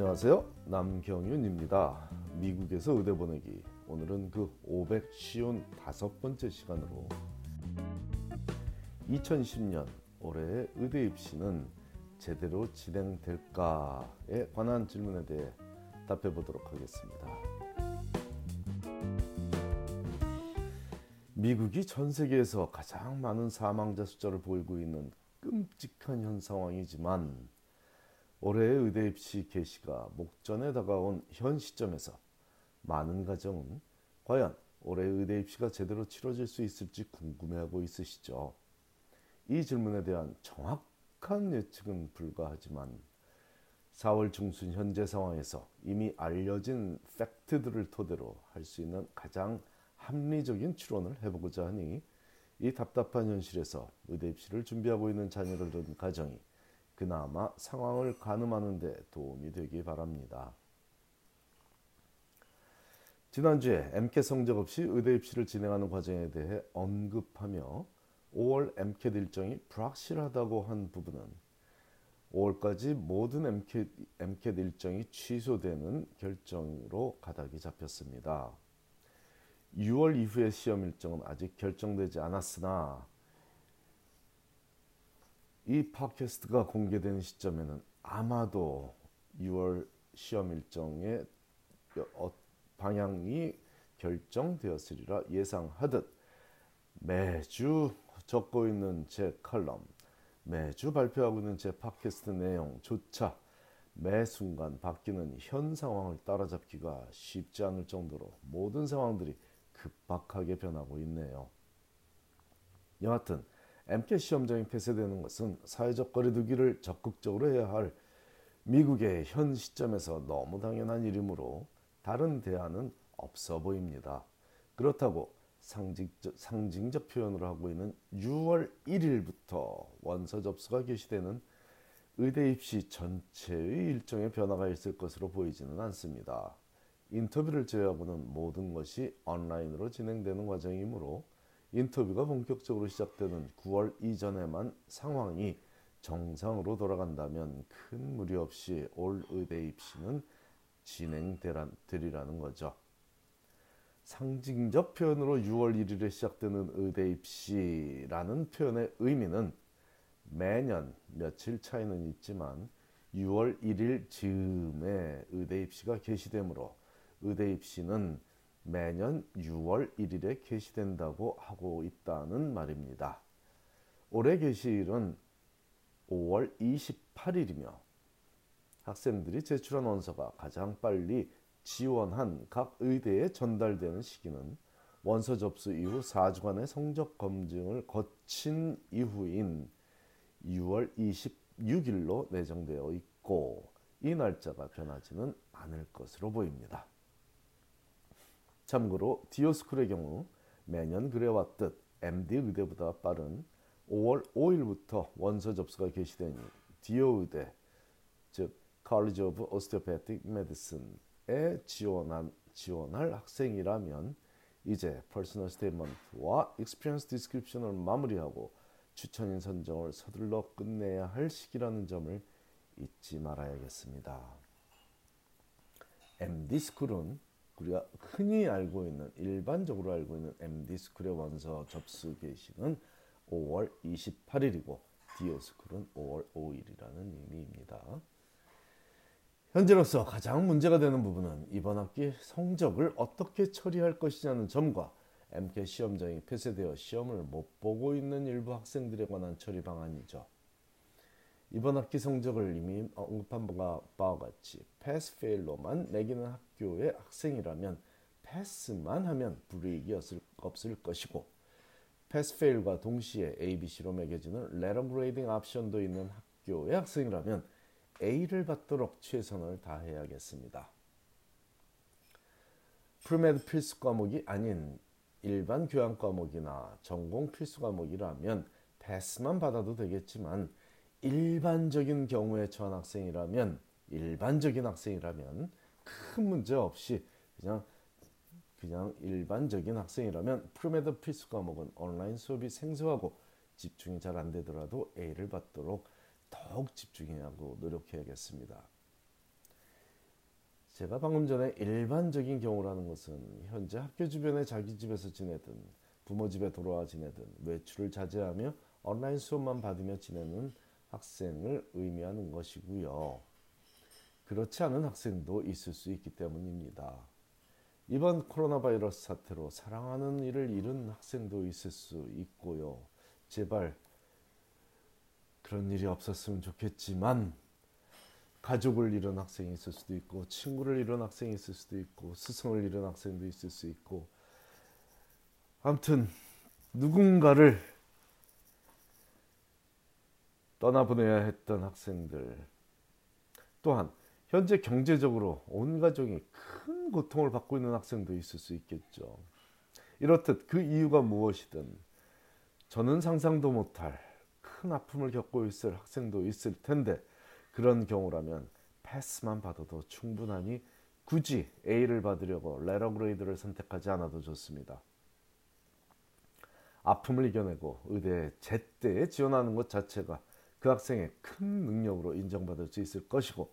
안녕하세요. 남경윤입니다. 미국에서 의대 보내기. 오늘은 그 555번째 시간으로 2010년 올해의 의대 입시는 제대로 진행될까에 관한 질문에 대해 답해 보도록 하겠습니다. 미국이 전 세계에서 가장 많은 사망자 숫자를 보이고 있는 끔찍한 현 상황이지만 올해의 의대 입시 개시가 목전에 다가온 현 시점에서 많은 가정은 과연 올해 의대 입시가 제대로 치러질 수 있을지 궁금해하고 있으시죠. 이 질문에 대한 정확한 예측은 불가하지만 4월 중순 현재 상황에서 이미 알려진 팩트들을 토대로 할 수 있는 가장 합리적인 추론을 해보고자 하니 이 답답한 현실에서 의대 입시를 준비하고 있는 자녀를 둔 가정이 그나마 상황을 가늠하는 데 도움이 되기 바랍니다. 지난주에 MCAT 성적 없이 의대 입시를 진행하는 과정에 대해 언급하며 5월 MCAT 일정이 불확실하다고 한 부분은 5월까지 모든 MCAT, MCAT 일정이 취소되는 결정으로 가닥이 잡혔습니다. 6월 이후의 시험 일정은 아직 결정되지 않았으나 이 팟캐스트가 공개되는 시점에는 아마도 6월 시험 일정의 어, 방향이 결정되었으리라 예상하듯 매주 적고 있는 제 칼럼, 매주 발표하고 있는 제 팟캐스트 내용조차 매 순간 바뀌는 현 상황을 따라잡기가 쉽지 않을 정도로 모든 상황들이 급박하게 변하고 있네요. 여하튼 MCAT 시험장이 폐쇄되는 것은 사회적 거리두기를 적극적으로 해야 할 미국의 현 시점에서 너무 당연한 일이므로 다른 대안은 없어 보입니다. 그렇다고 상징적, 상징적 표현으로 하고 있는 6월 1일부터 원서 접수가 개시되는 의대 입시 전체의 일정에 변화가 있을 것으로 보이지는 않습니다. 인터뷰를 제외하고는 모든 것이 온라인으로 진행되는 과정이므로 인터뷰가 본격적으로 시작되는 9월 이전에만 상황이 정상으로 돌아간다면 큰 무리 없이 올 의대 입시는 진행되리라는 거죠. 상징적 표현으로 6월 1일에 시작되는 의대 입시라는 표현의 의미는 매년 며칠 차이는 있지만 6월 1일 즈음에 의대 입시가 개시되므로 의대 입시는 매년 6월 1일에 개시된다고 하고 있다는 말입니다. 올해 개시일은 5월 28일이며 학생들이 제출한 원서가 가장 빨리 지원한 각 의대에 전달되는 시기는 원서 접수 이후 4주간의 성적 검증을 거친 이후인 6월 26일로 내정되어 있고 이 날짜가 변하지는 않을 것으로 보입니다. 참고로 DO school의 경우 매년 그래왔듯 MD 의대보다 빠른 5월 5일부터 원서 접수가 개시되니 DO 의대 즉 College of Osteopathic Medicine에 지원한, 지원할 학생이라면 이제 personal statement와 experience description을 마무리하고 추천인 선정을 서둘러 끝내야 할 시기라는 점을 잊지 말아야겠습니다. MD 스쿨은 우리가 흔히 알고 있는 일반적으로 알고 있는 MD 스쿨의 원서 접수 개시는 5월 28일이고 디오 스쿨은 5월 5일이라는 의미입니다. 현재로서 가장 문제가 되는 부분은 이번 학기 성적을 어떻게 처리할 것이냐는 점과 MCAT 시험장이 폐쇄되어 시험을 못 보고 있는 일부 학생들에 관한 처리 방안이죠. 이번 학기 성적을 이미 언급한 바와 같이 pass fail로만 매기는 학교의 학생이라면 패스만 하면 불이익이 없을, 것이고 pass fail과 동시에 ABC로 매겨지는 letter grading 옵션도 있는 학교의 학생이라면 A를 받도록 최선을 다해야겠습니다. premed 필수 과목이 아닌 일반 교양 과목이나 전공 필수 과목이라면 패스만 받아도 되겠지만 일반적인 경우에 처한 학생이라면 일반적인 학생이라면 큰 문제 없이 그냥 그냥 일반적인 학생이라면 premed 필수 과목은 온라인 수업이 생소하고 집중이 잘 안 되더라도 A를 받도록 더욱 집중해야 하고 노력해야겠습니다. 제가 방금 전에 일반적인 경우라는 것은 현재 학교 주변에 자기 집에서 지내든 부모 집에 돌아와 지내든 외출을 자제하며 온라인 수업만 받으며 지내는 학생을 의미하는 것이고요. 그렇지 않은 학생도 있을 수 있기 때문입니다. 이번 코로나 바이러스 사태로 사랑하는 일을 잃은 학생도 있을 수 있고요. 제발 그런 일이 없었으면 좋겠지만 가족을 잃은 학생이 있을 수도 있고 친구를 잃은 학생이 있을 수도 있고 스승을 잃은 학생도 있을 수 있고 아무튼 누군가를 떠나보내야 했던 학생들 또한 현재 경제적으로 온 가족이 큰 고통을 받고 있는 학생도 있을 수 있겠죠. 이렇듯 그 이유가 무엇이든 저는 상상도 못할 큰 아픔을 겪고 있을 학생도 있을 텐데 그런 경우라면 패스만 받아도 충분하니 굳이 A를 받으려고 레러 그레이드를 선택하지 않아도 좋습니다. 아픔을 이겨내고 의대에 제때에 지원하는 것 자체가 그 학생의 큰 능력으로 인정받을 수 있을 것이고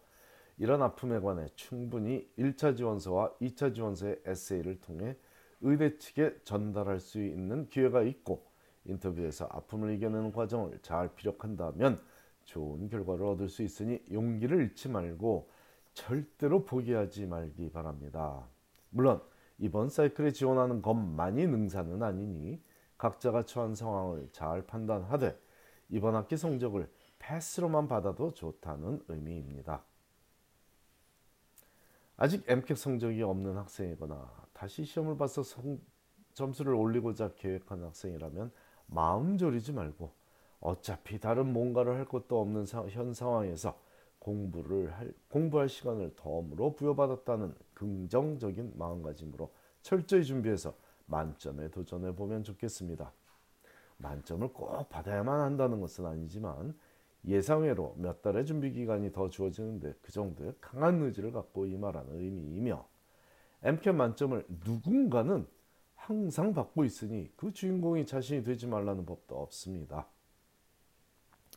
이런 아픔에 관해 충분히 1차 지원서와 2차 지원서의 에세이를 통해 의대 측에 전달할 수 있는 기회가 있고 인터뷰에서 아픔을 이겨내는 과정을 잘 피력한다면 좋은 결과를 얻을 수 있으니 용기를 잃지 말고 절대로 포기하지 말기 바랍니다. 물론 이번 사이클에 지원하는 것만이 능사는 아니니 각자가 처한 상황을 잘 판단하되 이번 학기 성적을 패스로만 받아도 좋다는 의미입니다. 아직 MCAT 성적이 없는 학생이거나 다시 시험을 봐서 성, 점수를 올리고자 계획한 학생이라면 마음 졸이지 말고 어차피 다른 뭔가를 할 것도 없는 사, 현 상황에서 공부를 할, 공부할 시간을 덤으로 부여받았다는 긍정적인 마음가짐으로 철저히 준비해서 만점에 도전해 보면 좋겠습니다. 만점을 꼭 받아야만 한다는 것은 아니지만 예상외로 몇 달의 준비 기간이 더 주어지는데 그 정도의 강한 의지를 갖고 임하라는 의미이며 MCAT 만점을 누군가는 항상 받고 있으니 그 주인공이 자신이 되지 말라는 법도 없습니다.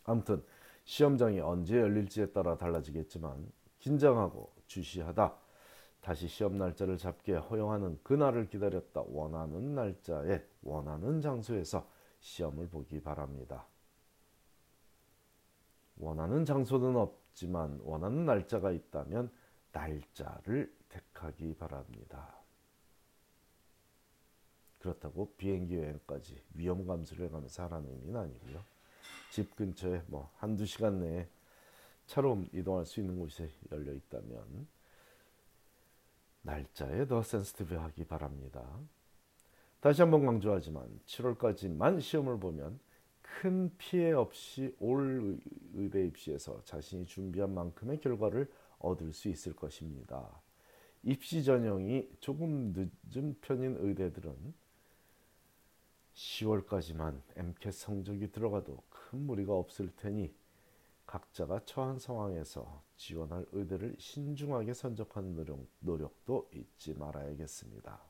아무튼 시험장이 언제 열릴지에 따라 달라지겠지만 긴장하고 주시하다 다시 시험 날짜를 잡게 허용하는 그날을 기다렸다 원하는 날짜에 원하는 장소에서 시험을 보기 바랍니다. 원하는 장소는 없지만 원하는 날짜가 있다면 날짜를 택하기 바랍니다. 그렇다고 비행기 여행까지 위험 감수를 해가면서 하라는 의미는 아니고요. 집 근처에 뭐 한두 시간 내에 차로 이동할 수 있는 곳이 열려 있다면 날짜에 더 센스티브하기 바랍니다. 다시 한번 강조하지만 7월까지만 시험을 보면 큰 피해 없이 올 의대 입시에서 자신이 준비한 만큼의 결과를 얻을 수 있을 것입니다. 입시 전형이 조금 늦은 편인 의대들은 10월까지만 MCAT 성적이 들어가도 큰 무리가 없을 테니 각자가 처한 상황에서 지원할 의대를 신중하게 선적하는 노력, 노력도 잊지 말아야겠습니다.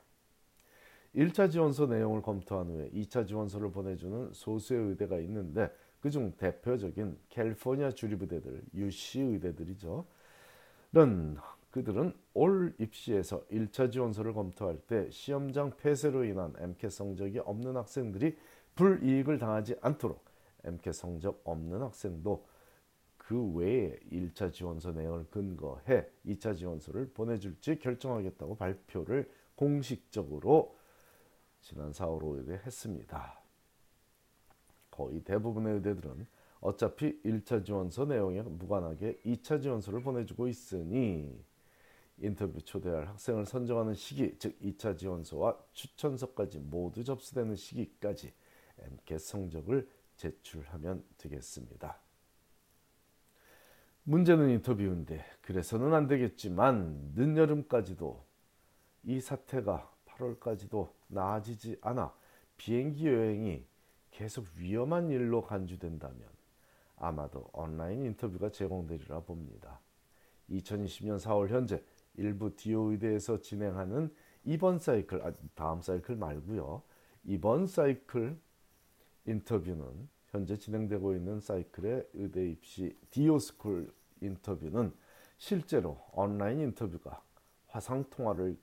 1차 지원서 내용을 검토한 후에 2차 지원서를 보내주는 소수의 의대가 있는데 그중 대표적인 캘리포니아 주립의대들, UC 의대들이죠. 는 그들은 올 입시에서 1차 지원서를 검토할 때 시험장 폐쇄로 인한 MCAT 성적이 없는 학생들이 불이익을 당하지 않도록 MCAT 성적 없는 학생도 그 외에 1차 지원서 내용을 근거해 2차 지원서를 보내줄지 결정하겠다고 발표를 공식적으로 지난 4월 5일에 했습니다. 거의 대부분의 의대들은 어차피 1차 지원서 내용에 무관하게 2차 지원서를 보내주고 있으니 인터뷰 초대할 학생을 선정하는 시기, 즉 2차 지원서와 추천서까지 모두 접수되는 시기까지 MCAT 성적을 제출하면 되겠습니다. 문제는 인터뷰인데 그래서는 안 되겠지만 늦여름까지도 이 사태가 8월까지도 나아지지 않아 비행기 여행이 계속 위험한 일로 간주된다면 아마도 온라인 인터뷰가 제공되리라 봅니다. 2020년 4월 현재 일부 DO 의대에서 진행하는 이번 사이클, 아, 다음 사이클 말고요. 이번 사이클 인터뷰는 현재 진행되고 있는 사이클의 의대 입시 DO school 인터뷰는 실제로 온라인 인터뷰가 화상 통화를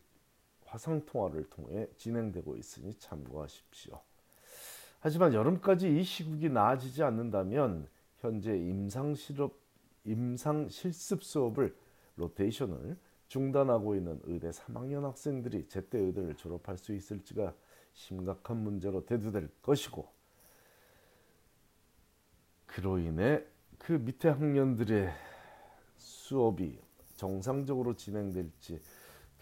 화상 통화를 통해 진행되고 있으니 참고하십시오. 하지만 여름까지 이 시국이 나아지지 않는다면 현재 임상 실업 임상 실습 수업을 로테이션을 중단하고 있는 의대 3학년 학생들이 제때 의대를 졸업할 수 있을지가 심각한 문제로 대두될 것이고 그로 인해 그 밑에 학년들의 수업이 정상적으로 진행될지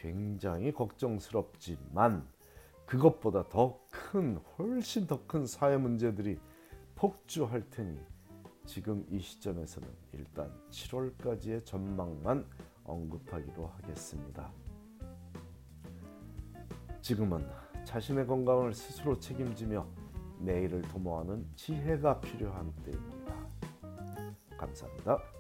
굉장히 걱정스럽지만 그것보다 더 큰 훨씬 더 큰 사회 문제들이 폭주할 테니 지금 이 시점에서는 일단 7월까지의 전망만 언급하기로 하겠습니다. 지금은 자신의 건강을 스스로 책임지며 내일을 도모하는 지혜가 필요한 때입니다. 감사합니다.